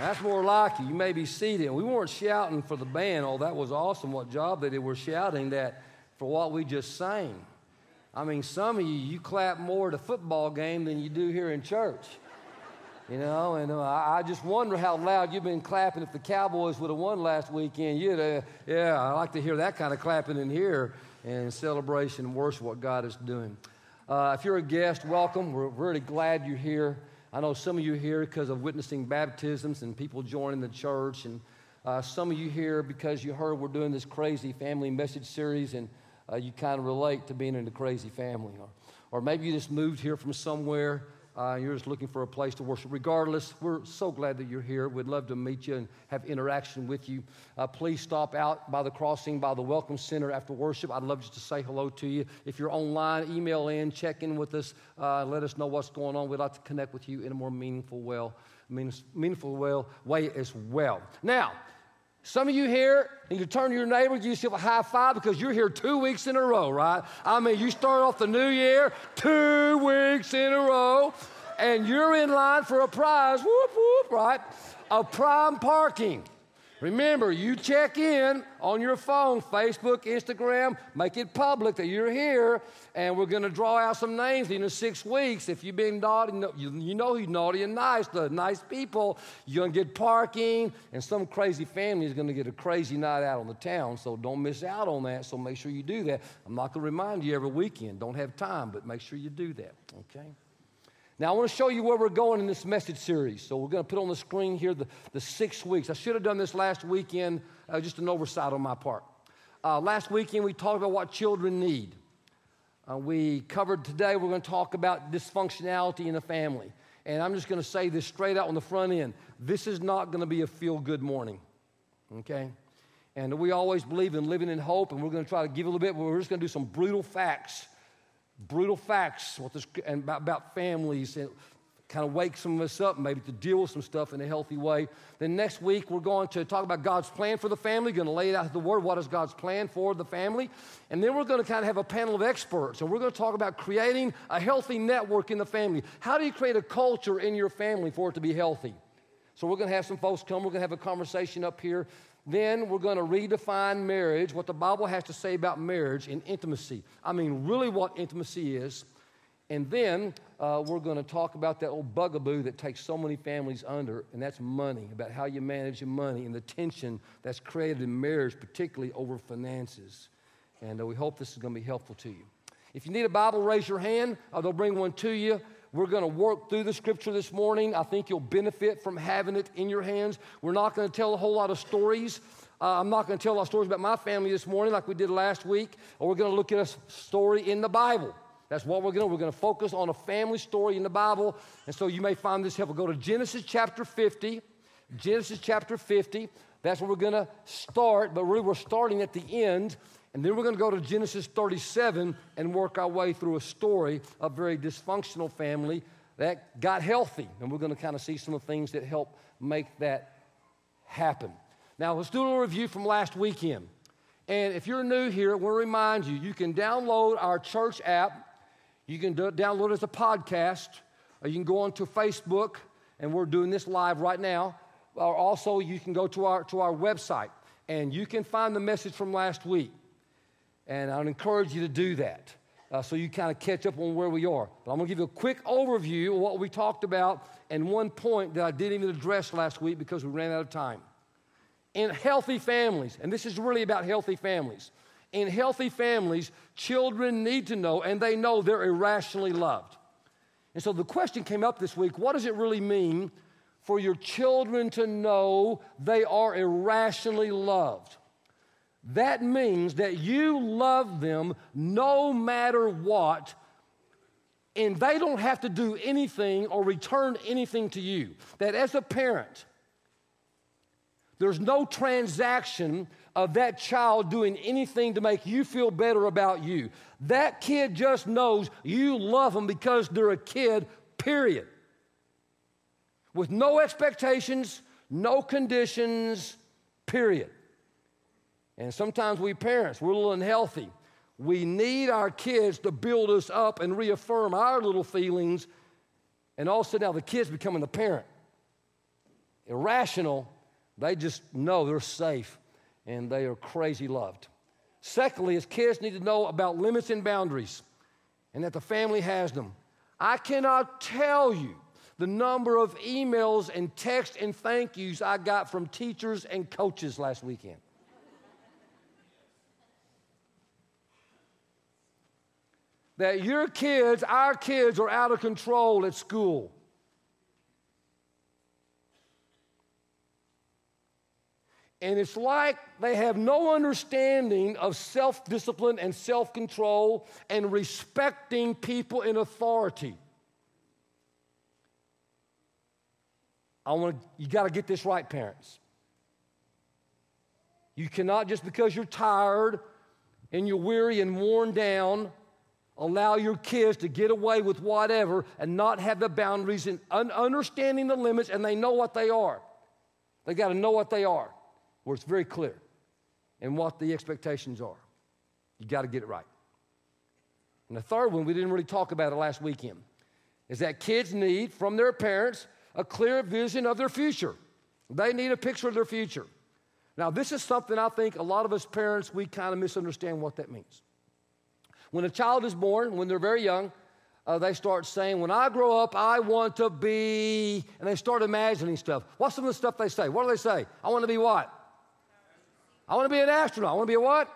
That's more like you. You may be seated. We weren't shouting for the band. Oh, that was awesome. What job they did. We're shouting that for what we just sang. I mean, some of you, you clap more at a football game than you do here in church. You know, and uh, I just wonder how loud you've been clapping if the Cowboys would have won last weekend. You'd, uh, yeah, I like to hear that kind of clapping in here and celebration and worship what God is doing. Uh, if you're a guest, welcome. We're really glad you're here. I know some of you here because of witnessing baptisms and people joining the church, and uh, some of you here because you heard we're doing this crazy family message series and uh, you kind of relate to being in a crazy family. Or, or maybe you just moved here from somewhere uh, you're just looking for a place to worship. Regardless, we're so glad that you're here. We'd love to meet you and have interaction with you. Uh, please stop out by the crossing, by the Welcome Center after worship. I'd love just to say hello to you. If you're online, email in, check in with us, uh, let us know what's going on. We'd like to connect with you in a more meaningful, well, meaningful well, way as well. Now, some of you here need to turn to your neighbor, give yourself a high five because you're here two weeks in a row, right? I mean, you start off the new year two weeks in a row, and you're in line for a prize, whoop, whoop, right? Of prime parking. Remember, you check in on your phone, Facebook, Instagram, make it public that you're here, and we're going to draw out some names in six weeks. If you've been naughty, you know you're naughty and nice, the nice people, you're going to get parking, and some crazy family is going to get a crazy night out on the town, so don't miss out on that, so make sure you do that. I'm not going to remind you every weekend, don't have time, but make sure you do that, okay? Now, I want to show you where we're going in this message series. So, we're going to put on the screen here the, the six weeks. I should have done this last weekend, uh, just an oversight on my part. Uh, last weekend, we talked about what children need. Uh, we covered today, we're going to talk about dysfunctionality in the family. And I'm just going to say this straight out on the front end this is not going to be a feel good morning, okay? And we always believe in living in hope, and we're going to try to give a little bit, but we're just going to do some brutal facts brutal facts what this, and about, families and kind of wake some of us up maybe to deal with some stuff in a healthy way. Then next week, we're going to talk about God's plan for the family, going to lay it out the word. What is God's plan for the family? And then we're going to kind of have a panel of experts, and we're going to talk about creating a healthy network in the family. How do you create a culture in your family for it to be healthy? So we're going to have some folks come. We're going to have a conversation up here then we're going to redefine marriage, what the Bible has to say about marriage and intimacy. I mean, really what intimacy is. And then uh, we're going to talk about that old bugaboo that takes so many families under, and that's money, about how you manage your money and the tension that's created in marriage, particularly over finances. And uh, we hope this is going to be helpful to you. If you need a Bible, raise your hand. Uh, they'll bring one to you. We're going to work through the scripture this morning. I think you'll benefit from having it in your hands. We're not going to tell a whole lot of stories. Uh, I'm not going to tell a lot of stories about my family this morning like we did last week. Or we're going to look at a story in the Bible. That's what we're going to. We're going to focus on a family story in the Bible. And so you may find this helpful. Go to Genesis chapter 50. Genesis chapter 50. That's where we're going to start, but really we're starting at the end and then we're going to go to Genesis 37 and work our way through a story of a very dysfunctional family that got healthy. And we're going to kind of see some of the things that help make that happen. Now, let's do a little review from last weekend. And if you're new here, I want to remind you you can download our church app. You can do, download it as a podcast, or you can go onto Facebook, and we're doing this live right now. Or also, you can go to our, to our website, and you can find the message from last week. And I'd encourage you to do that uh, so you kind of catch up on where we are. But I'm going to give you a quick overview of what we talked about and one point that I didn't even address last week because we ran out of time. In healthy families, and this is really about healthy families, in healthy families, children need to know, and they know they're irrationally loved. And so the question came up this week what does it really mean for your children to know they are irrationally loved? That means that you love them no matter what, and they don't have to do anything or return anything to you. That as a parent, there's no transaction of that child doing anything to make you feel better about you. That kid just knows you love them because they're a kid, period. With no expectations, no conditions, period. And sometimes we parents, we're a little unhealthy. We need our kids to build us up and reaffirm our little feelings. And all of a sudden now the kid's becoming the parent. irrational, they just know they're safe and they are crazy loved. Secondly, is kids need to know about limits and boundaries and that the family has them. I cannot tell you the number of emails and texts and thank yous I got from teachers and coaches last weekend. That your kids, our kids, are out of control at school. And it's like they have no understanding of self discipline and self control and respecting people in authority. I want you got to get this right, parents. You cannot just because you're tired and you're weary and worn down allow your kids to get away with whatever and not have the boundaries and un- understanding the limits and they know what they are. They got to know what they are, where it's very clear and what the expectations are. You got to get it right. And the third one, we didn't really talk about it last weekend, is that kids need from their parents a clear vision of their future. They need a picture of their future. Now, this is something I think a lot of us parents, we kind of misunderstand what that means. When a child is born, when they're very young, uh, they start saying, When I grow up, I want to be, and they start imagining stuff. What's some of the stuff they say? What do they say? I want to be what? I want to be an astronaut. I want to be a what?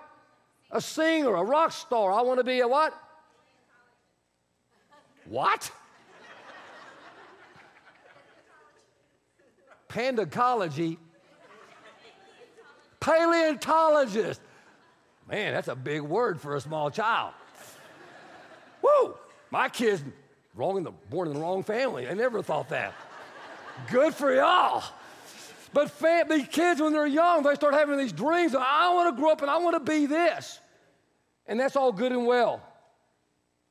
A singer, a rock star. I want to be a what? What? Pandacology. Paleontologist. Man, that's a big word for a small child. Woo! My kid's wrong in the, born in the wrong family. I never thought that. Good for y'all. But fam- kids, when they're young, they start having these dreams. I want to grow up and I want to be this. And that's all good and well.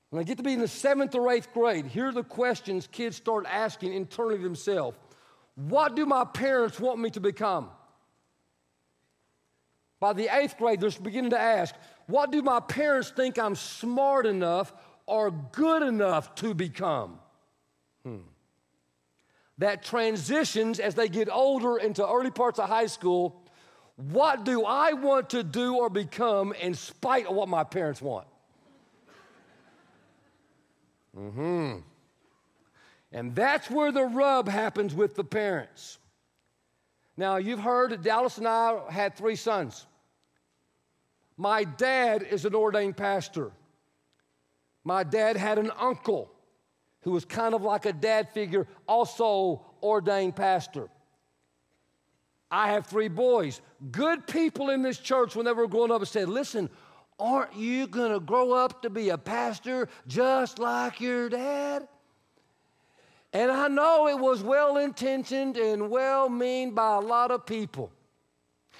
When they get to be in the seventh or eighth grade, here are the questions kids start asking internally themselves What do my parents want me to become? By the eighth grade, they're beginning to ask, What do my parents think I'm smart enough or good enough to become? Hmm. That transitions as they get older into early parts of high school. What do I want to do or become in spite of what my parents want? hmm And that's where the rub happens with the parents. Now, you've heard that Dallas and I had three sons. My dad is an ordained pastor. My dad had an uncle who was kind of like a dad figure, also ordained pastor. I have three boys. Good people in this church, when they were growing up, said, Listen, aren't you going to grow up to be a pastor just like your dad? And I know it was well intentioned and well meaned by a lot of people.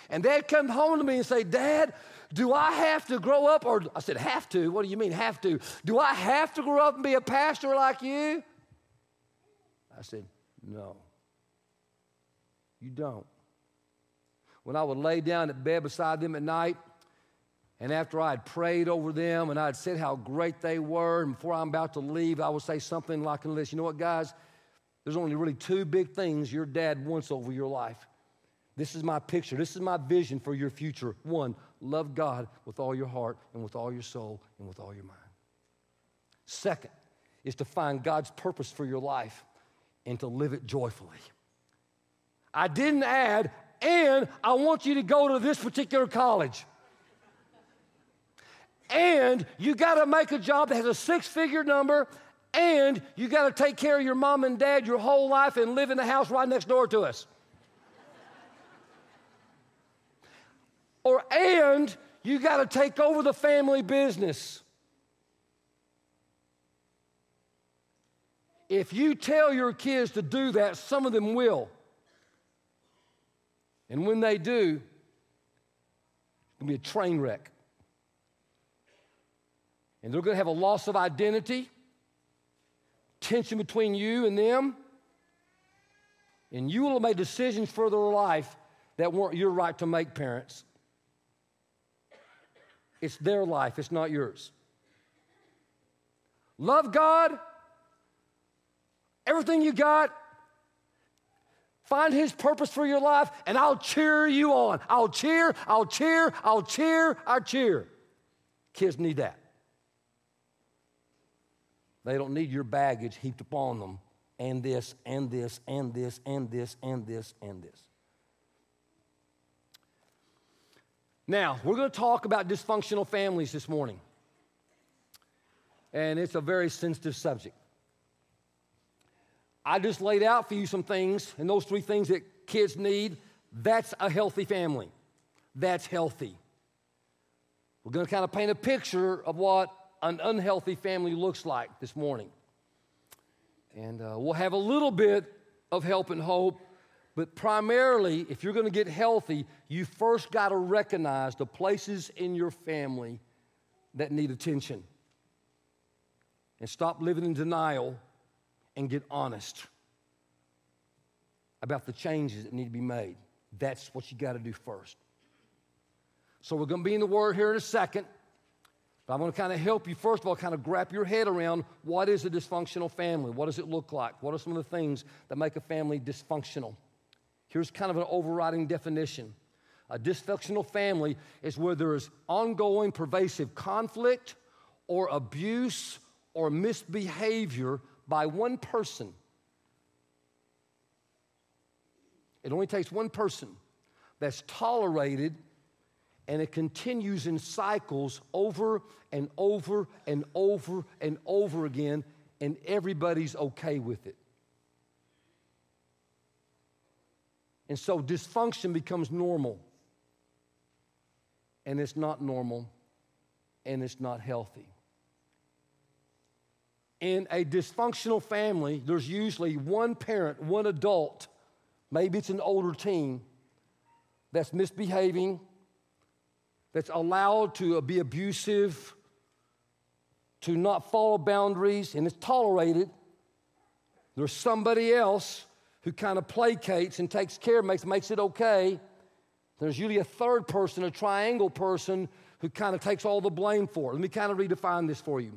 And they'd come home to me and say, Dad, do I have to grow up? Or I said, Have to? What do you mean, have to? Do I have to grow up and be a pastor like you? I said, No. You don't. When I would lay down at bed beside them at night, and after I had prayed over them and I had said how great they were, and before I'm about to leave, I would say something like this You know what, guys? There's only really two big things your dad wants over your life. This is my picture. This is my vision for your future. One, love God with all your heart and with all your soul and with all your mind. Second is to find God's purpose for your life and to live it joyfully. I didn't add, and I want you to go to this particular college. And you got to make a job that has a six figure number, and you got to take care of your mom and dad your whole life and live in the house right next door to us. Or and you got to take over the family business. If you tell your kids to do that, some of them will. And when they do, it's going to be a train wreck. And they're going to have a loss of identity, tension between you and them. And you will have made decisions for their life that weren't your right to make, parents. It's their life, it's not yours. Love God, everything you got, Find His purpose for your life, and I'll cheer you on. I'll cheer, I'll cheer, I'll cheer, I'll cheer. Kids need that. They don't need your baggage heaped upon them, and this, and this, and this, and this, and this, and this. Now, we're going to talk about dysfunctional families this morning. And it's a very sensitive subject. I just laid out for you some things, and those three things that kids need. That's a healthy family. That's healthy. We're going to kind of paint a picture of what an unhealthy family looks like this morning. And uh, we'll have a little bit of help and hope, but primarily, if you're going to get healthy, you first got to recognize the places in your family that need attention. And stop living in denial and get honest about the changes that need to be made. That's what you got to do first. So we're going to be in the Word here in a second. But I'm going to kind of help you, first of all, kind of wrap your head around what is a dysfunctional family? What does it look like? What are some of the things that make a family dysfunctional? Here's kind of an overriding definition a dysfunctional family is where there is ongoing, pervasive conflict or abuse or misbehavior by one person. It only takes one person that's tolerated and it continues in cycles over and over and over and over again, and everybody's okay with it. And so dysfunction becomes normal. And it's not normal, and it's not healthy. In a dysfunctional family, there's usually one parent, one adult, maybe it's an older teen, that's misbehaving, that's allowed to be abusive, to not follow boundaries, and it's tolerated. There's somebody else who kind of placates and takes care, makes, makes it okay. There's usually a third person, a triangle person, who kind of takes all the blame for it. Let me kind of redefine this for you.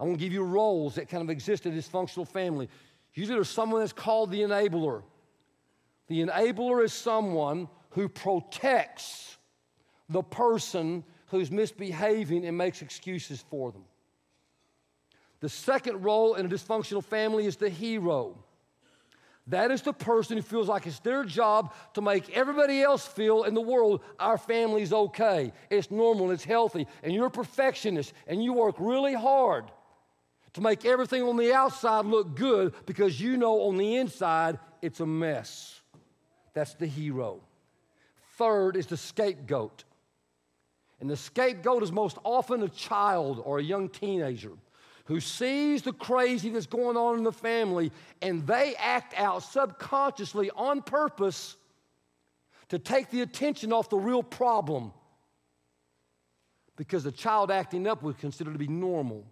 I want to give you roles that kind of exist in a dysfunctional family. Usually there's someone that's called the enabler. The enabler is someone who protects the person who's misbehaving and makes excuses for them. The second role in a dysfunctional family is the hero. That is the person who feels like it's their job to make everybody else feel in the world our family's okay, it's normal, it's healthy, and you're a perfectionist and you work really hard to make everything on the outside look good because you know on the inside it's a mess. That's the hero. Third is the scapegoat. And the scapegoat is most often a child or a young teenager who sees the crazy that's going on in the family and they act out subconsciously on purpose to take the attention off the real problem because the child acting up was considered to be normal.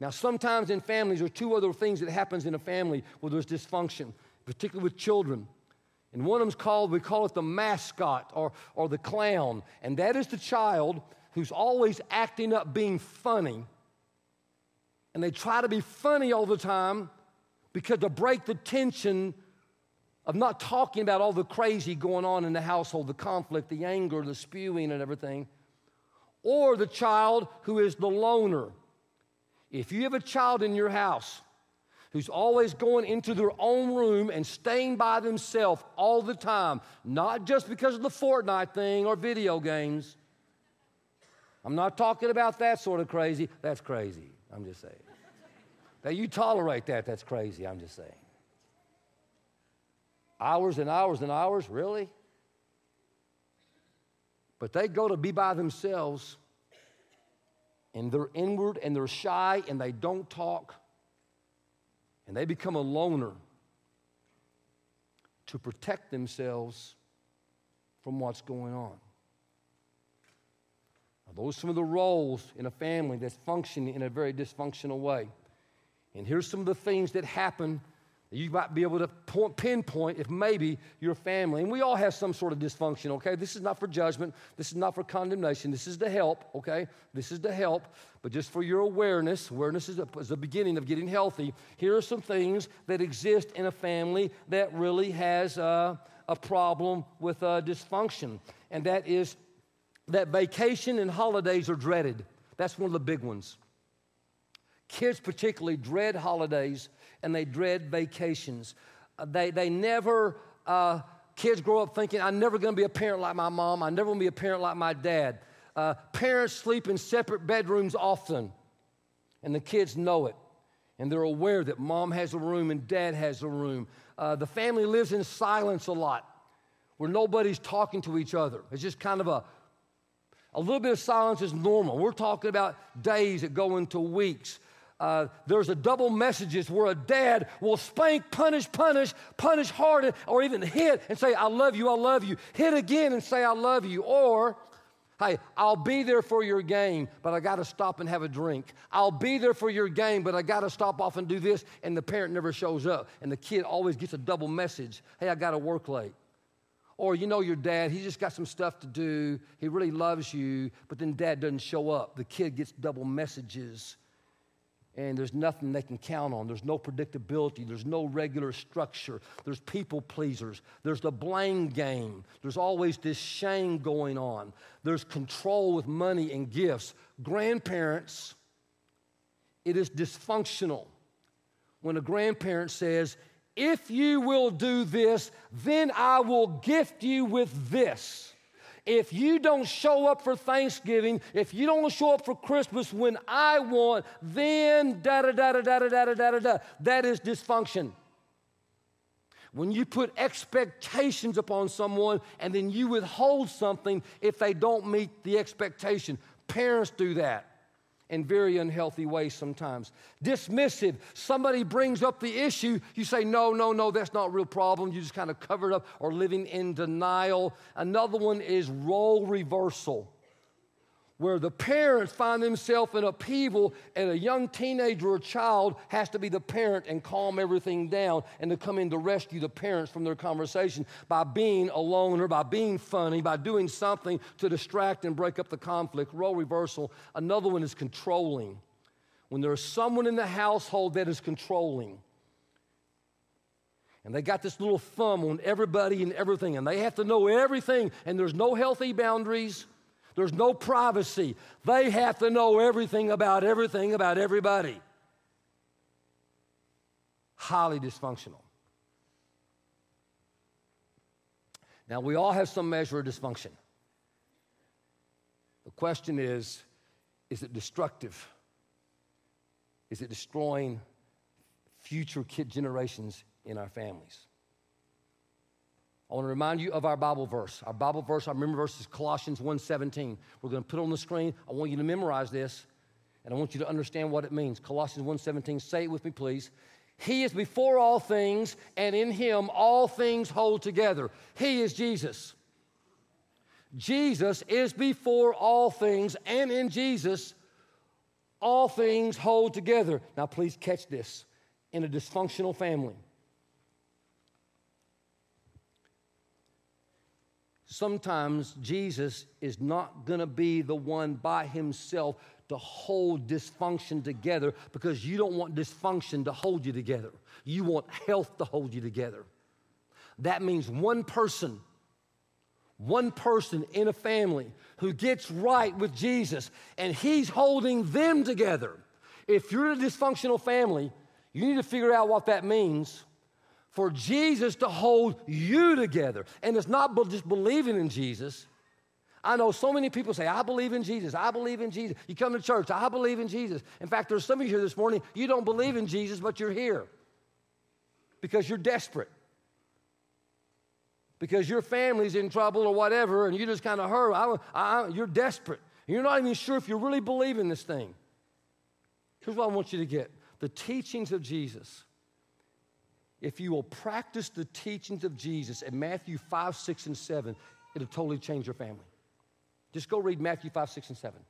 Now, sometimes in families, there are two other things that happens in a family where there's dysfunction, particularly with children. And one of them's called, we call it the mascot or, or the clown. And that is the child who's always acting up being funny. And they try to be funny all the time because to break the tension of not talking about all the crazy going on in the household, the conflict, the anger, the spewing, and everything. Or the child who is the loner if you have a child in your house who's always going into their own room and staying by themselves all the time, not just because of the Fortnite thing or video games, I'm not talking about that sort of crazy. That's crazy. I'm just saying. That you tolerate that, that's crazy. I'm just saying. Hours and hours and hours, really? But they go to be by themselves and they're inward and they're shy and they don't talk and they become a loner to protect themselves from what's going on. Those are some of the roles in a family that's functioning in a very dysfunctional way. And here's some of the things that happen that You might be able to point, pinpoint if maybe your family, and we all have some sort of dysfunction, okay? This is not for judgment. This is not for condemnation. This is to help, okay? This is to help. But just for your awareness, awareness is, a, is the beginning of getting healthy. Here are some things that exist in a family that really has uh, a problem with uh, dysfunction, and that is that vacation and holidays are dreaded. That's one of the big ones. Kids particularly dread holidays and they dread vacations. Uh, they, they never, uh, kids grow up thinking, I'm never gonna be a parent like my mom, I'm never gonna be a parent like my dad. Uh, parents sleep in separate bedrooms often, and the kids know it. And they're aware that mom has a room and dad has a room. Uh, the family lives in silence a lot, where nobody's talking to each other. It's just kind of a a little bit of silence is normal. We're talking about days that go into weeks. Uh, there's a double messages where a dad will spank, punish, punish, punish hard, or even hit and say, I love you, I love you. Hit again and say, I love you. Or, hey, I'll be there for your game, but I got to stop and have a drink. I'll be there for your game, but I got to stop off and do this. And the parent never shows up. And the kid always gets a double message hey, I got to work late. Or you know your dad, he just got some stuff to do. He really loves you, but then dad doesn't show up. The kid gets double messages and there's nothing they can count on. There's no predictability. There's no regular structure. There's people pleasers. There's the blame game. There's always this shame going on. There's control with money and gifts. Grandparents, it is dysfunctional when a grandparent says, If you will do this, then I will gift you with this if you don't show up for Thanksgiving, if you don't show up for Christmas when I want, then da da da da da da da da da. That is dysfunction. When you put expectations upon someone and then you withhold something if they don't meet the expectation, parents do that in very unhealthy ways sometimes. Dismissive, somebody brings up the issue, you say, no, no, no, that's not a real problem. You just kind of cover it up or living in denial. Another one is role reversal where the parents find themselves in upheaval and a young teenager or child has to be the parent and calm everything down and to come in to rescue the parents from their conversation by being alone or by being funny, by doing something to distract and break up the conflict. Role reversal. Another one is controlling. When there's someone in the household that is controlling, and they got this little thumb on everybody and everything, and they have to know everything, and there's no healthy boundaries there's no privacy. They have to know everything about everything about everybody. Highly dysfunctional. Now, we all have some measure of dysfunction. The question is is it destructive? Is it destroying future kid generations in our families? I want to remind you of our Bible verse. Our Bible verse, our memory verse is Colossians 1.17. We're going to put it on the screen. I want you to memorize this, and I want you to understand what it means. Colossians 1.17, say it with me, please. He is before all things, and in him all things hold together. He is Jesus. Jesus is before all things, and in Jesus all things hold together. Now, please catch this. In a dysfunctional family, sometimes Jesus is not going to be the one by himself to hold dysfunction together because you don't want dysfunction to hold you together. You want health to hold you together. That means one person, one person in a family who gets right with Jesus and he's holding them together. If you're in a dysfunctional family, you need to figure out what that means for Jesus to hold you together. And it's not just believing in Jesus. I know so many people say, I believe in Jesus. I believe in Jesus. You come to church, I believe in Jesus. In fact, there's some of you here this morning, you don't believe in Jesus, but you're here because you're desperate. Because your family's in trouble or whatever, and you just kind of hurry. I, I, you're desperate. You're not even sure if you really believe in this thing. Here's what I want you to get the teachings of Jesus if you will practice the teachings of Jesus in Matthew 5, 6, and 7, it'll totally change your family. Just go read Matthew 5, 6, and 7.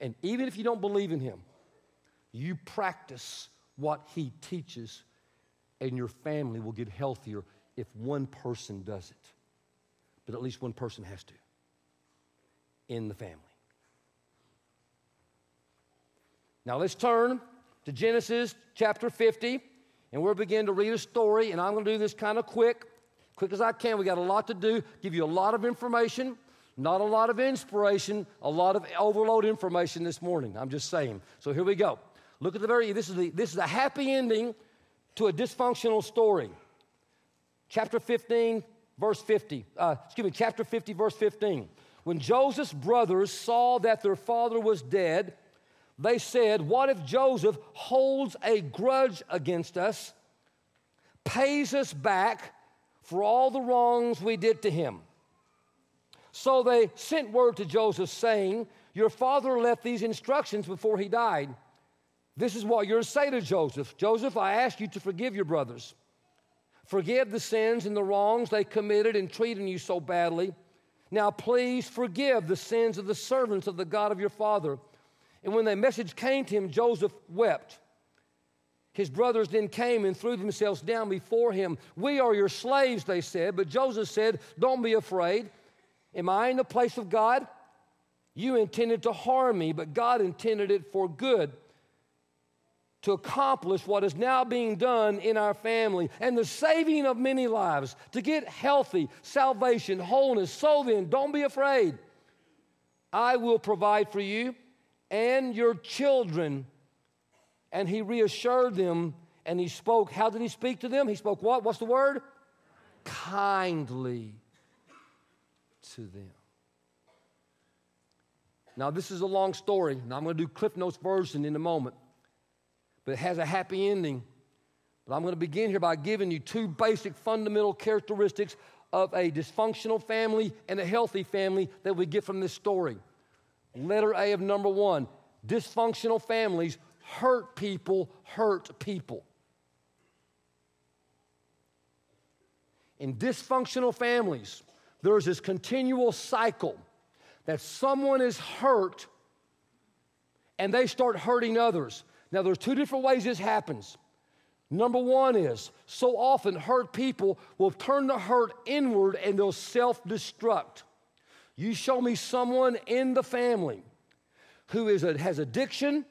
And even if you don't believe in him, you practice what he teaches, and your family will get healthier if one person does it. But at least one person has to in the family. Now let's turn to Genesis chapter 50, and we'll begin to read a story. And I'm going to do this kind of quick, quick as I can. We got a lot to do, give you a lot of information, not a lot of inspiration, a lot of overload information this morning. I'm just saying. So here we go. Look at the very, this is, the, this is a happy ending to a dysfunctional story. Chapter 15, verse 50. Uh, excuse me, chapter 50, verse 15. When Joseph's brothers saw that their father was dead, they said, What if Joseph holds a grudge against us, pays us back for all the wrongs we did to him? So they sent word to Joseph saying, Your father left these instructions before he died. This is what you're to say to Joseph Joseph, I ask you to forgive your brothers. Forgive the sins and the wrongs they committed in treating you so badly. Now, please forgive the sins of the servants of the God of your father. And when the message came to him, Joseph wept. His brothers then came and threw themselves down before him. We are your slaves, they said. But Joseph said, Don't be afraid. Am I in the place of God? You intended to harm me, but God intended it for good to accomplish what is now being done in our family and the saving of many lives, to get healthy, salvation, wholeness. So then, don't be afraid. I will provide for you and your children. And he reassured them and he spoke. How did he speak to them? He spoke what? What's the word? Kindly to them. Now, this is a long story, and I'm going to do Cliff Notes version in a moment but it has a happy ending. But I'm going to begin here by giving you two basic fundamental characteristics of a dysfunctional family and a healthy family that we get from this story. Letter A of number one dysfunctional families hurt people, hurt people. In dysfunctional families, there's this continual cycle that someone is hurt and they start hurting others. Now, there's two different ways this happens. Number one is so often hurt people will turn the hurt inward and they'll self destruct. You show me someone in the family who is a, has addiction,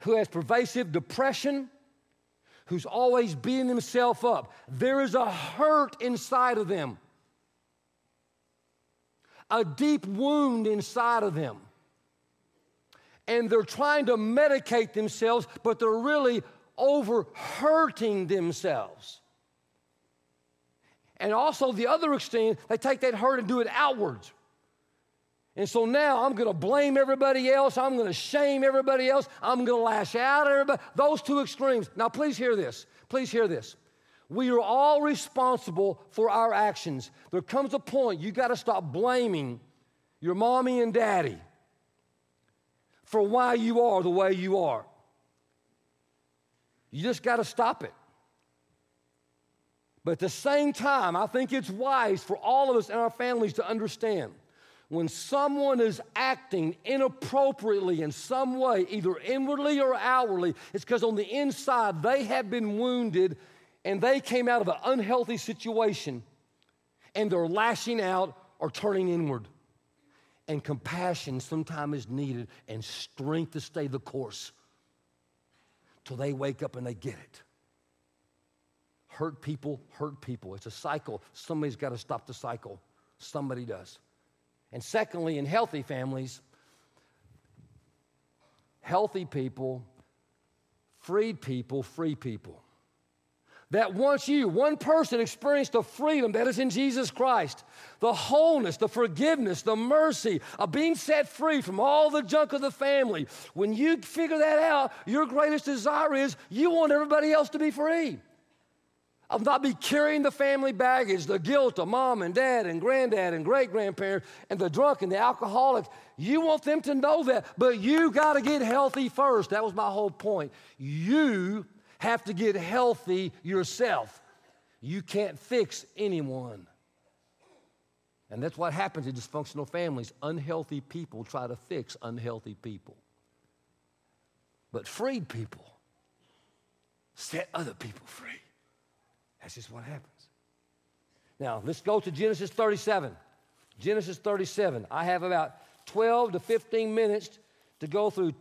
who has pervasive depression, who's always beating himself up. There is a hurt inside of them, a deep wound inside of them and they're trying to medicate themselves, but they're really over hurting themselves. And also, the other extreme, they take that hurt and do it outwards. And so now I'm going to blame everybody else. I'm going to shame everybody else. I'm going to lash out at everybody. Those two extremes. Now, please hear this. Please hear this. We are all responsible for our actions. There comes a point you got to stop blaming your mommy and daddy for why you are the way you are. You just got to stop it. But at the same time, I think it's wise for all of us and our families to understand when someone is acting inappropriately in some way, either inwardly or outwardly, it's because on the inside they have been wounded and they came out of an unhealthy situation and they're lashing out or turning inward and compassion sometimes is needed and strength to stay the course till they wake up and they get it. Hurt people, hurt people. It's a cycle. Somebody's got to stop the cycle. Somebody does. And secondly, in healthy families, healthy people, freed people, free people that once you, one person, experienced the freedom that is in Jesus Christ, the wholeness, the forgiveness, the mercy of being set free from all the junk of the family, when you figure that out, your greatest desire is you want everybody else to be free. Of not be carrying the family baggage, the guilt of mom and dad and granddad and great grandparents and the drunk and the alcoholic. You want them to know that, but you got to get healthy first. That was my whole point. You have to get healthy yourself. You can't fix anyone. And that's what happens in dysfunctional families. Unhealthy people try to fix unhealthy people. But freed people set other people free. That's just what happens. Now, let's go to Genesis 37. Genesis 37. I have about 12 to 15 minutes to go through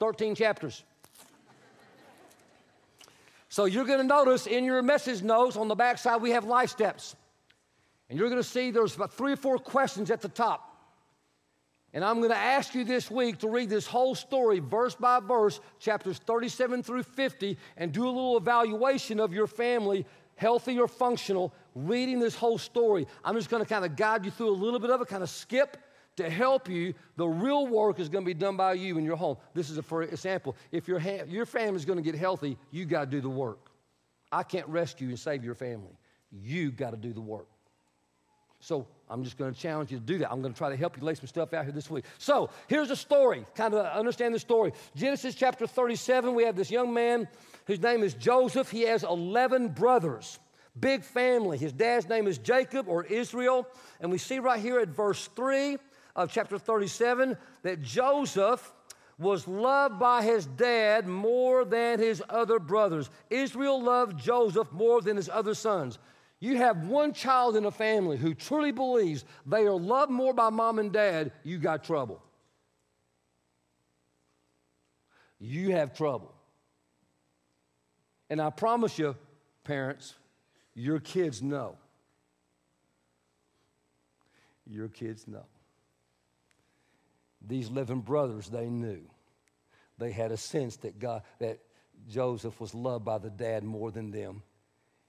13 chapters. So you're going to notice in your message notes on the back side, we have life steps. And you're going to see there's about three or four questions at the top. And I'm going to ask you this week to read this whole story, verse by verse, chapters 37 through 50, and do a little evaluation of your family, healthy or functional, reading this whole story. I'm just going to kind of guide you through a little bit of it, kind of skip to help you. The real work is going to be done by you in your home. This is a for example. If your, ha- your family is going to get healthy, you got to do the work. I can't rescue and save your family. You got to do the work. So I'm just going to challenge you to do that. I'm going to try to help you lay some stuff out here this week. So here's a story, kind of understand the story. Genesis chapter 37, we have this young man whose name is Joseph. He has 11 brothers, big family. His dad's name is Jacob or Israel. And we see right here at verse 3 of chapter 37 that Joseph was loved by his dad more than his other brothers. Israel loved Joseph more than his other sons. You have one child in a family who truly believes they are loved more by mom and dad, you got trouble. You have trouble. And I promise you, parents, your kids know. Your kids know. These 11 brothers, they knew. They had a sense that God, that Joseph was loved by the dad more than them.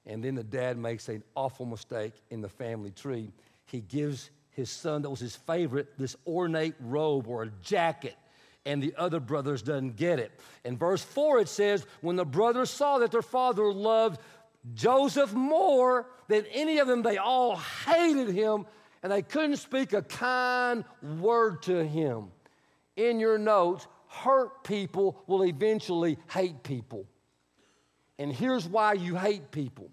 And then the dad makes an awful mistake in the family tree. He gives his son, that was his favorite, this ornate robe or a jacket and the other brothers doesn't get it. In verse 4 it says, when the brothers saw that their father loved Joseph more than any of them, they all hated him and they couldn't speak a kind word to him. In your notes, hurt people will eventually hate people. And here's why you hate people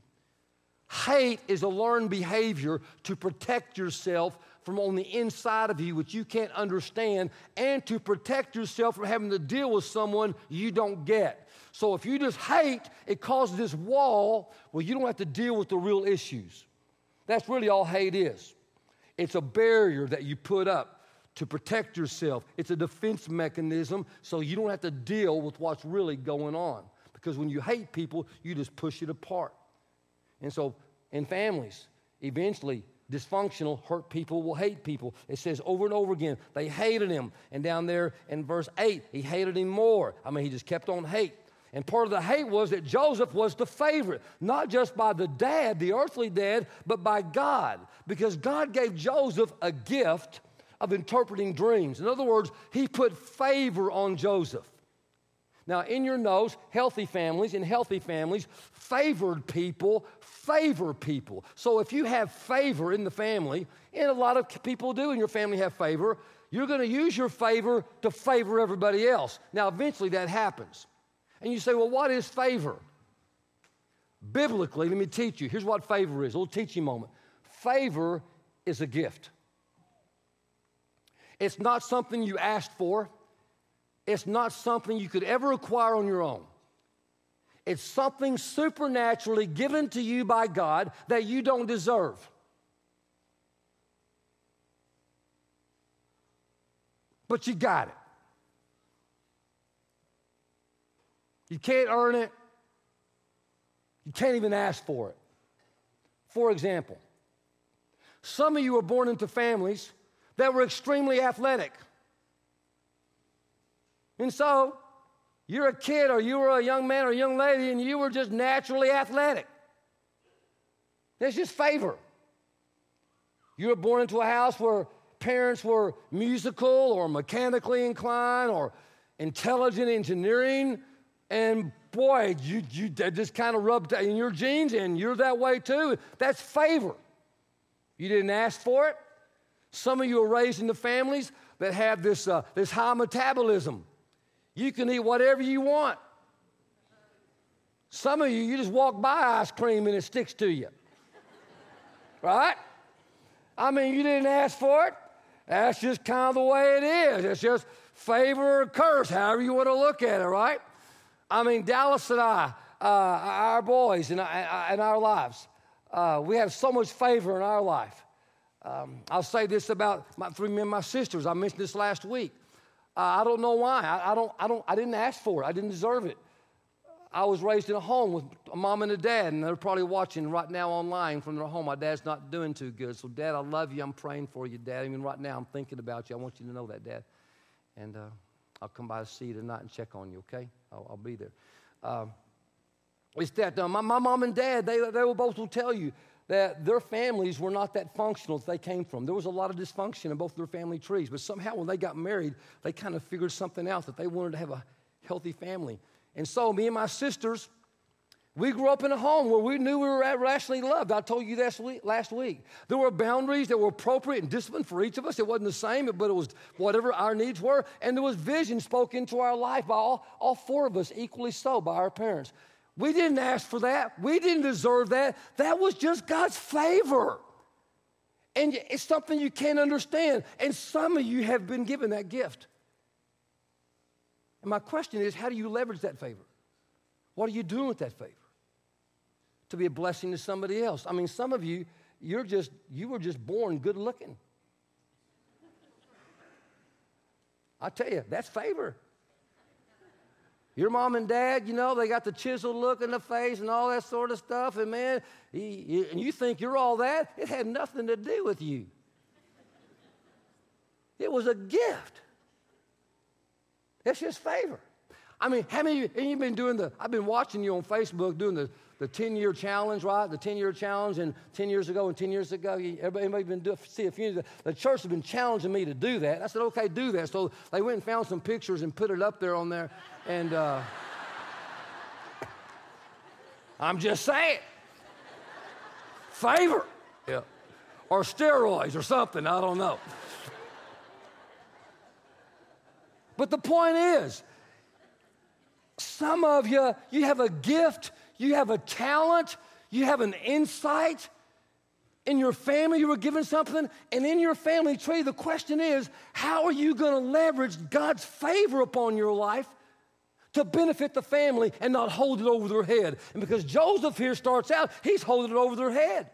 Hate is a learned behavior to protect yourself from on the inside of you, which you can't understand, and to protect yourself from having to deal with someone you don't get. So if you just hate, it causes this wall where you don't have to deal with the real issues. That's really all hate is. It's a barrier that you put up to protect yourself. It's a defense mechanism so you don't have to deal with what's really going on. Because when you hate people, you just push it apart. And so in families, eventually, dysfunctional, hurt people will hate people. It says over and over again, they hated him. And down there in verse 8, he hated him more. I mean, he just kept on hate. And part of the hate was that Joseph was the favorite, not just by the dad, the earthly dad, but by God, because God gave Joseph a gift of interpreting dreams. In other words, he put favor on Joseph. Now, in your nose, healthy families, in healthy families, favored people favor people. So if you have favor in the family, and a lot of people do in your family have favor, you're going to use your favor to favor everybody else. Now, eventually that happens. And you say, well, what is favor? Biblically, let me teach you. Here's what favor is a little teaching moment. Favor is a gift. It's not something you asked for, it's not something you could ever acquire on your own. It's something supernaturally given to you by God that you don't deserve. But you got it. You can't earn it. You can't even ask for it. For example, some of you were born into families that were extremely athletic. And so, you're a kid or you were a young man or a young lady and you were just naturally athletic. That's just favor. You were born into a house where parents were musical or mechanically inclined or intelligent engineering, and boy, you, you just kind of rubbed in your genes, and you're that way too. That's favor. You didn't ask for it. Some of you are raised into families that have this, uh, this high metabolism. You can eat whatever you want. Some of you, you just walk by ice cream and it sticks to you. Right? I mean, you didn't ask for it. That's just kind of the way it is. It's just favor or curse, however you want to look at it, right? I mean, Dallas and I, uh, our boys and, and our lives. Uh, we have so much favor in our life. Um, I'll say this about my three men, my sisters. I mentioned this last week. I don't know why. I, I, don't, I, don't, I didn't ask for it. I didn't deserve it. I was raised in a home with a mom and a dad, and they're probably watching right now online from their home. My dad's not doing too good. So, Dad, I love you. I'm praying for you, Dad. Even right now, I'm thinking about you. I want you to know that, Dad. And uh, I'll come by to see you tonight and check on you, okay? I'll, I'll be there. Uh, it's that uh, my, my mom and dad, they, they will both will tell you that their families were not that functional that they came from. There was a lot of dysfunction in both their family trees, but somehow when they got married, they kind of figured something out that they wanted to have a healthy family. And so, me and my sisters, we grew up in a home where we knew we were rationally loved. I told you that last week. There were boundaries that were appropriate and disciplined for each of us. It wasn't the same, but it was whatever our needs were. And there was vision spoken into our life by all, all four of us, equally so, by our parents. We didn't ask for that. We didn't deserve that. That was just God's favor. And it's something you can't understand. And some of you have been given that gift. And my question is how do you leverage that favor? What are you doing with that favor? To be a blessing to somebody else. I mean, some of you, you're just, you were just born good looking. I tell you, that's favor. Your mom and dad, you know, they got the chiseled look in the face and all that sort of stuff. And man, he, and you think you're all that? It had nothing to do with you. It was a gift. It's just favor. I mean, how many of you been doing the, I've been watching you on Facebook doing the, the 10 year challenge, right? The 10 year challenge, and 10 years ago and 10 years ago, everybody, everybody been doing, see a few, the, the church has been challenging me to do that. I said, okay, do that. So they went and found some pictures and put it up there on there. And uh, I'm just saying, favor. Yeah. Or steroids or something, I don't know. But the point is, some of you, you have a gift, you have a talent, you have an insight. In your family, you were given something, and in your family tree, the question is how are you going to leverage God's favor upon your life to benefit the family and not hold it over their head? And because Joseph here starts out, he's holding it over their head.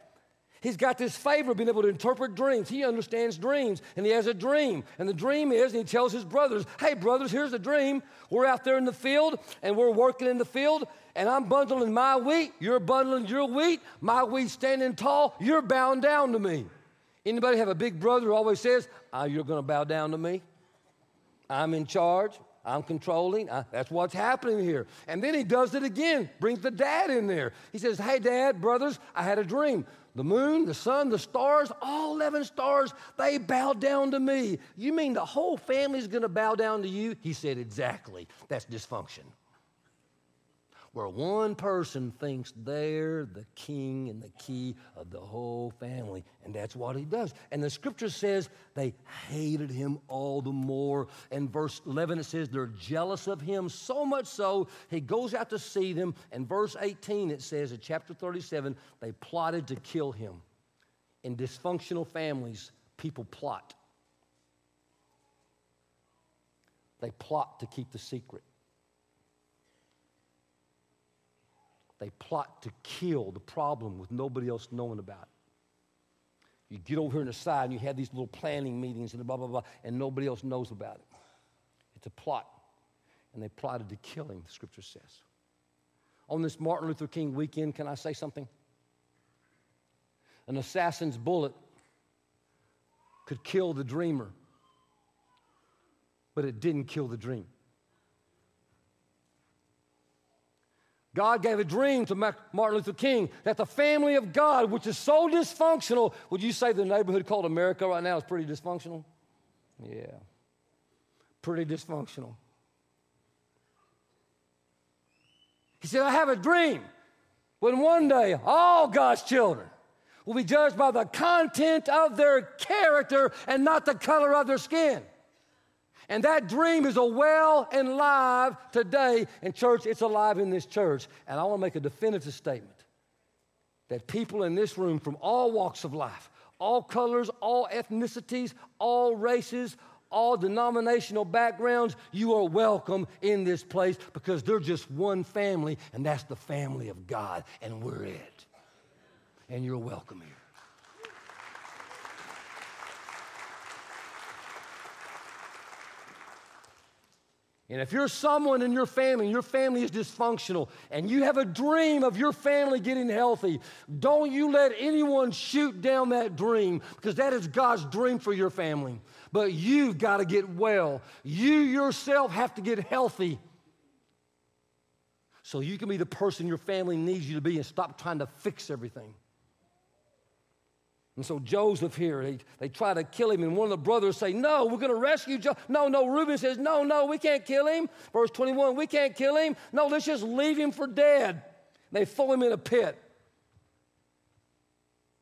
He's got this favor of being able to interpret dreams. He understands dreams, and he has a dream. And the dream is, and he tells his brothers, Hey, brothers, here's a dream. We're out there in the field, and we're working in the field, and I'm bundling my wheat. You're bundling your wheat. My wheat's standing tall. You're bowing down to me. Anybody have a big brother who always says, oh, You're going to bow down to me? I'm in charge. I'm controlling. I, that's what's happening here. And then he does it again, brings the dad in there. He says, Hey, dad, brothers, I had a dream. The moon, the sun, the stars, all 11 stars, they bow down to me. You mean the whole family's gonna bow down to you? He said, Exactly. That's dysfunction where one person thinks they're the king and the key of the whole family. And that's what he does. And the scripture says they hated him all the more. And verse 11 it says they're jealous of him so much so he goes out to see them. And verse 18 it says in chapter 37 they plotted to kill him. In dysfunctional families, people plot. They plot to keep the secret. They plot to kill the problem with nobody else knowing about it. You get over here on the side and you have these little planning meetings and blah, blah, blah, and nobody else knows about it. It's a plot. And they plotted to kill him, the scripture says. On this Martin Luther King weekend, can I say something? An assassin's bullet could kill the dreamer, but it didn't kill the dream. God gave a dream to Martin Luther King that the family of God, which is so dysfunctional, would you say the neighborhood called America right now is pretty dysfunctional? Yeah, pretty dysfunctional. He said, I have a dream when one day all God's children will be judged by the content of their character and not the color of their skin. And that dream is a well and live today. in church, it's alive in this church. And I want to make a definitive statement that people in this room from all walks of life, all colors, all ethnicities, all races, all denominational backgrounds, you are welcome in this place because they're just one family, and that's the family of God, and we're it. And you're welcome here. And if you're someone in your family, your family is dysfunctional, and you have a dream of your family getting healthy, don't you let anyone shoot down that dream because that is God's dream for your family. But you've got to get well. You yourself have to get healthy so you can be the person your family needs you to be and stop trying to fix everything. And so Joseph here, they, they try to kill him, and one of the brothers say, No, we're going to rescue Joseph. No, no, Reuben says, No, no, we can't kill him. Verse 21, we can't kill him. No, let's just leave him for dead. They throw him in a pit.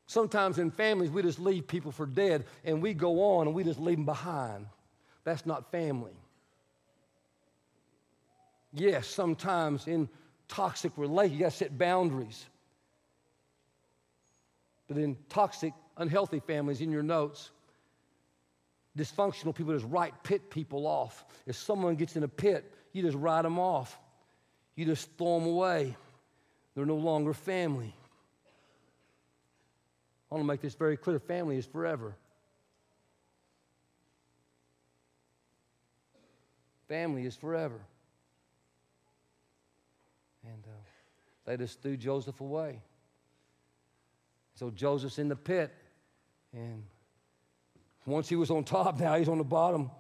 Sometimes in families, we just leave people for dead and we go on and we just leave them behind. That's not family. Yes, sometimes in toxic relationships, you got to set boundaries. But in toxic unhealthy families in your notes. Dysfunctional people just write pit people off. If someone gets in a pit, you just write them off. You just throw them away. They're no longer family. I want to make this very clear family is forever. Family is forever. And uh, they just threw Joseph away. So Joseph's in the pit. And once he was on top, now he's on the bottom.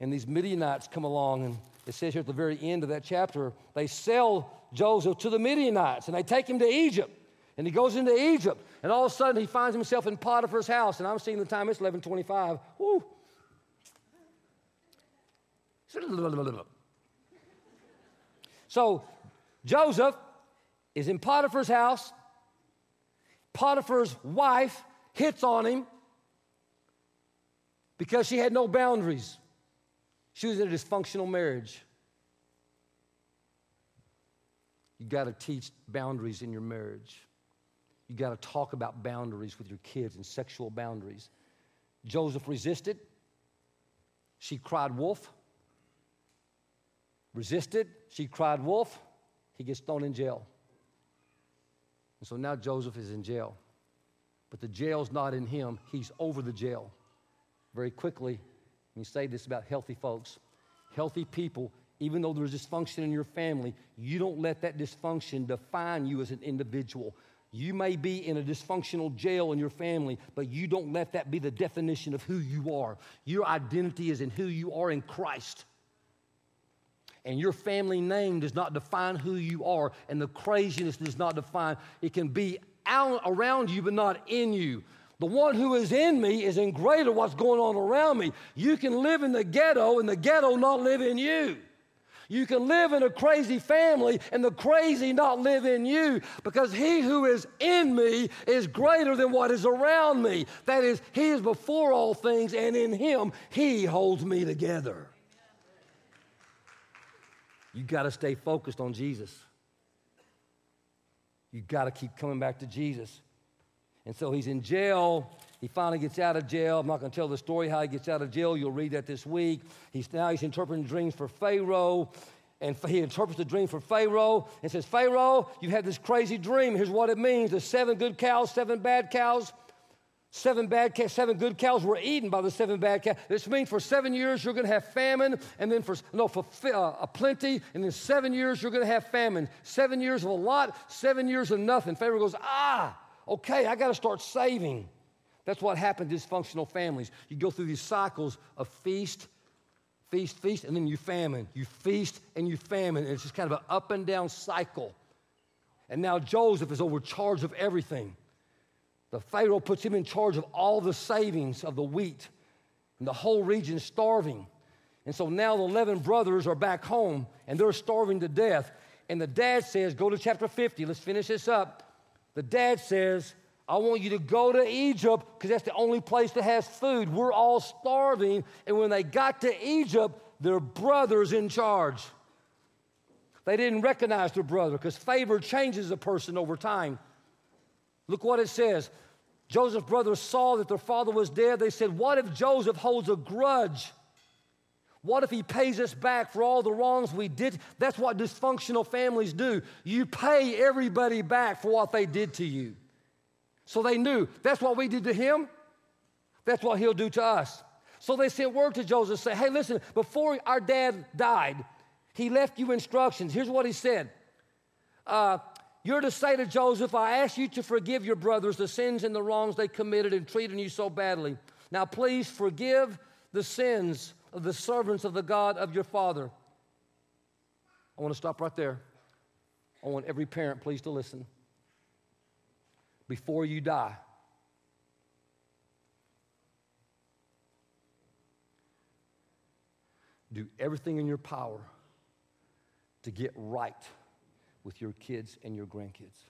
And these Midianites come along, and it says here at the very end of that chapter, they sell Joseph to the Midianites, and they take him to Egypt. And he goes into Egypt, and all of a sudden he finds himself in Potiphar's house. And I'm seeing the time, it's 1125. Woo. So Joseph is in Potiphar's house. Potiphar's wife hits on him because she had no boundaries. She was in a dysfunctional marriage. You got to teach boundaries in your marriage. You got to talk about boundaries with your kids and sexual boundaries. Joseph resisted. She cried wolf. Resisted. She cried wolf. He gets thrown in jail. And so now Joseph is in jail. But the jail's not in him, he's over the jail. Very quickly, let me say this about healthy folks. Healthy people, even though there's dysfunction in your family, you don't let that dysfunction define you as an individual. You may be in a dysfunctional jail in your family, but you don't let that be the definition of who you are. Your identity is in who you are in Christ. And your family name does not define who you are, and the craziness does not define. It can be out around you, but not in you. The one who is in me is in greater what's going on around me. You can live in the ghetto and the ghetto not live in you. You can live in a crazy family and the crazy not live in you because he who is in me is greater than what is around me. That is, he is before all things, and in him he holds me together. You got to stay focused on Jesus. You got to keep coming back to Jesus. And so he's in jail. He finally gets out of jail. I'm not going to tell the story how he gets out of jail. You'll read that this week. He's now he's interpreting dreams for Pharaoh. And he interprets the dream for Pharaoh and says, Pharaoh, you had this crazy dream. Here's what it means. There's seven good cows, seven bad cows. Seven bad cows, seven good cows were eaten by the seven bad cows. This means for seven years you're going to have famine, and then for no for uh, a plenty, and then seven years you're going to have famine. Seven years of a lot, seven years of nothing. Pharaoh goes, ah, okay, I got to start saving. That's what happened to dysfunctional families. You go through these cycles of feast, feast, feast, and then you famine. You feast and you famine. And it's just kind of an up and down cycle. And now Joseph is overcharged of everything. The Pharaoh puts him in charge of all the savings of the wheat, and the whole region starving. And so now the 11 brothers are back home and they're starving to death. And the dad says, Go to chapter 50. Let's finish this up. The dad says, I want you to go to Egypt because that's the only place that has food. We're all starving. And when they got to Egypt, their brother's in charge. They didn't recognize their brother because favor changes a person over time. Look what it says. Joseph's brothers saw that their father was dead. They said, What if Joseph holds a grudge What if he pays us back for all the wrongs we did? That's what dysfunctional families do. You pay everybody back for what they did to you. So they knew that's what we did to him, that's what he'll do to us. So they sent word to Joseph, say, hey, listen, before our dad died, he left you instructions. Here's what he said. Uh, you're to say to Joseph, I ask you to forgive your brothers the sins and the wrongs they committed in treating you so badly. Now, please forgive the sins of the servants of the God of your father. I want to stop right there. I want every parent, please, to listen. Before you die, do everything in your power to get right with your kids and your grandkids.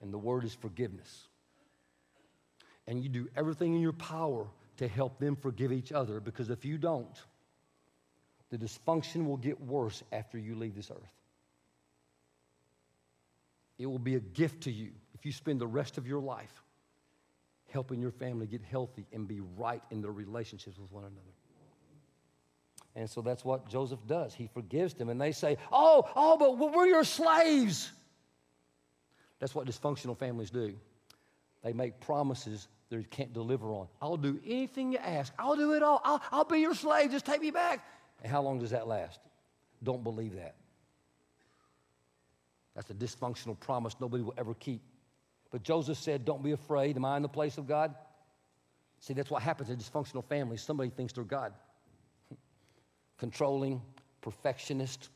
And the word is forgiveness. And you do everything in your power to help them forgive each other because if you don't, the dysfunction will get worse after you leave this earth. It will be a gift to you if you spend the rest of your life helping your family get healthy and be right in their relationships with one another. And so that's what Joseph does. He forgives them, and they say, Oh, oh, but we're your slaves. That's what dysfunctional families do. They make promises they can't deliver on. I'll do anything you ask. I'll do it all. I'll, I'll be your slave. Just take me back. And how long does that last? Don't believe that. That's a dysfunctional promise nobody will ever keep. But Joseph said, Don't be afraid. Am I in the place of God? See, that's what happens in dysfunctional families. Somebody thinks they're God. Controlling, perfectionist,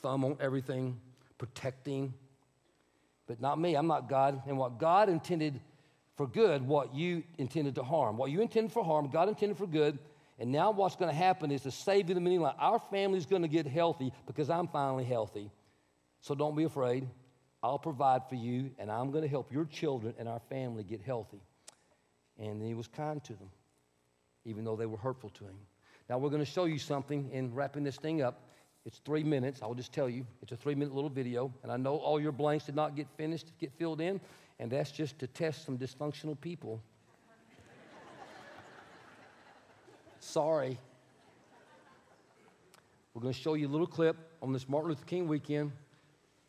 thumb on everything, protecting. But not me. I'm not God. And what God intended for good what you intended to harm. What you intended for harm, God intended for good. And now what's going to happen is to save you the meaning like our family's going to get healthy because I'm finally healthy. So don't be afraid. I'll provide for you, and I'm going to help your children and our family get healthy. And he was kind to them, even though they were hurtful to him. Now we're going to show you something in wrapping this thing up. It's three minutes. I'll just tell you. It's a three minute little video. And I know all your blanks did not get finished, get filled in and that's just to test some dysfunctional people. Sorry. We're going to show you a little clip on this Martin Luther King weekend.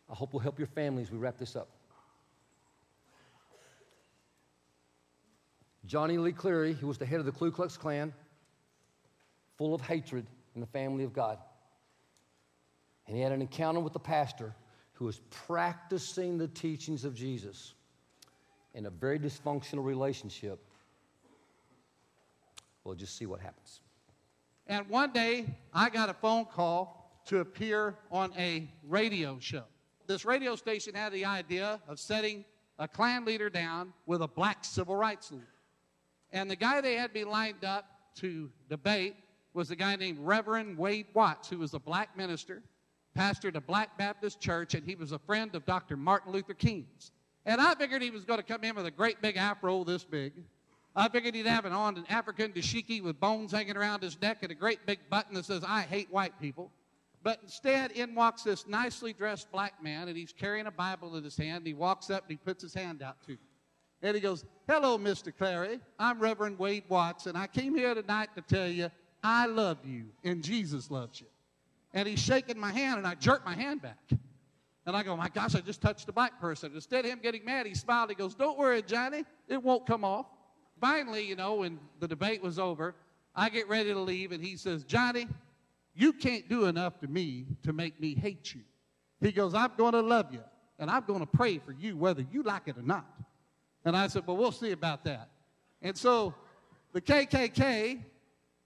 I hope will help your family as we wrap this up. Johnny Lee Clary, who was the head of the Ku Klux Klan, full of hatred in the family of God. And he had an encounter with the pastor who was practicing the teachings of Jesus in a very dysfunctional relationship, we'll just see what happens. And one day, I got a phone call to appear on a radio show. This radio station had the idea of setting a Klan leader down with a black civil rights leader. And the guy they had me lined up to debate was a guy named Reverend Wade Watts, who was a black minister, pastored a black Baptist church, and he was a friend of Dr. Martin Luther King's. And I figured he was going to come in with a great big afro this big. I figured he'd have an on an African dashiki with bones hanging around his neck and a great big button that says, I hate white people. But instead, in walks this nicely dressed black man, and he's carrying a Bible in his hand. He walks up and he puts his hand out to me. And he goes, Hello, Mr. Clary. I'm Reverend Wade Watts, and I came here tonight to tell you I love you, and Jesus loves you. And he's shaking my hand, and I jerk my hand back. And I go, my gosh, I just touched a black person. Instead of him getting mad, he smiled. He goes, don't worry, Johnny. It won't come off. Finally, you know, when the debate was over, I get ready to leave, and he says, Johnny, you can't do enough to me to make me hate you. He goes, I'm going to love you, and I'm going to pray for you whether you like it or not. And I said, well, we'll see about that. And so the KKK,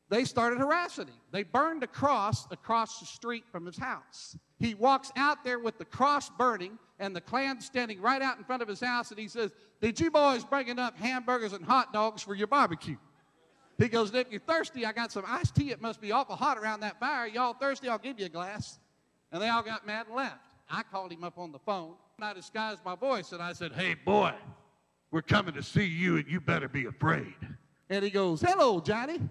they started harassing him. They burned a cross across the street from his house. He walks out there with the cross burning and the Klan standing right out in front of his house, and he says, Did you boys bring enough hamburgers and hot dogs for your barbecue? He goes, If you're thirsty, I got some iced tea. It must be awful hot around that fire. Y'all thirsty? I'll give you a glass. And they all got mad and left. I called him up on the phone. And I disguised my voice and I said, Hey, boy, we're coming to see you, and you better be afraid. And he goes, Hello, Johnny.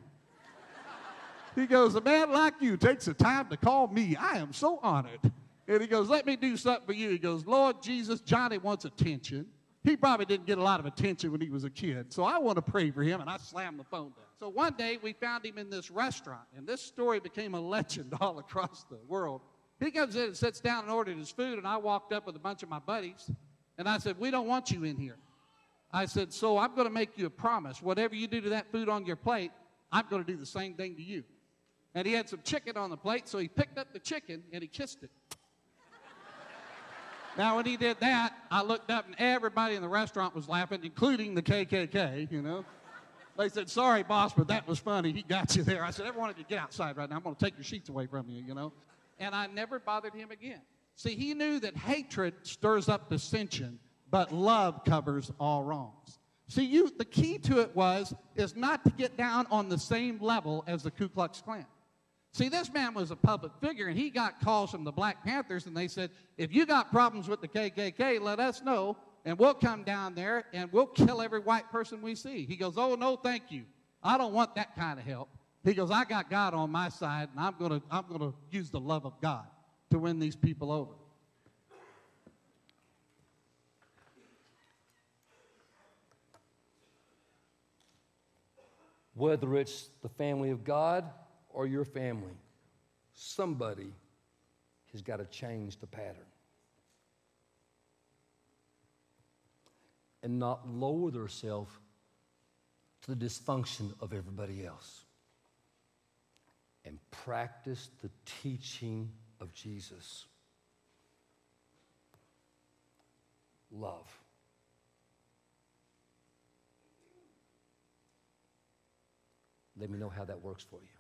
He goes, A man like you takes the time to call me. I am so honored. And he goes, Let me do something for you. He goes, Lord Jesus, Johnny wants attention. he probably didn't get a lot of attention when he was a kid. So I want to pray for him, and I slammed the phone down. So one day we found him in this restaurant, and this story became a legend all across the world. He comes in and sits down and ordered his food, and I walked up with a bunch of my buddies, and I said, We don't want you in here. I said, So I'm going to make you a promise. Whatever you do to that food on your plate, I'm going to do the same thing to you. And he had some chicken on the plate, so he picked up the chicken and he kissed it. now, when he did that, I looked up and everybody in the restaurant was laughing, including the KKK, you know. They said, Sorry, boss, but that was funny. He got you there. I said, Everyone, you get outside right now. I'm going to take your sheets away from you, you know. And I never bothered him again. See, he knew that hatred stirs up dissension, but love covers all wrongs. See, you, the key to it was, is not to get down on the same level as the Ku Klux Klan. See, this man was a public figure, and he got calls from the Black Panthers, and they said, if you got problems with the KKK, let us know, and we'll come down there and we'll kill every white person we see. He goes, oh, no, thank you. I don't want that kind of help. He goes, I got God on my side, and I'm going to I'm going to use the love of God to win these people over. Whether it's the family of God or your family, somebody has got to change the pattern. And not lower themselves to the dysfunction of everybody else. And practice the teaching of Jesus. Love. Let me know how that works for you.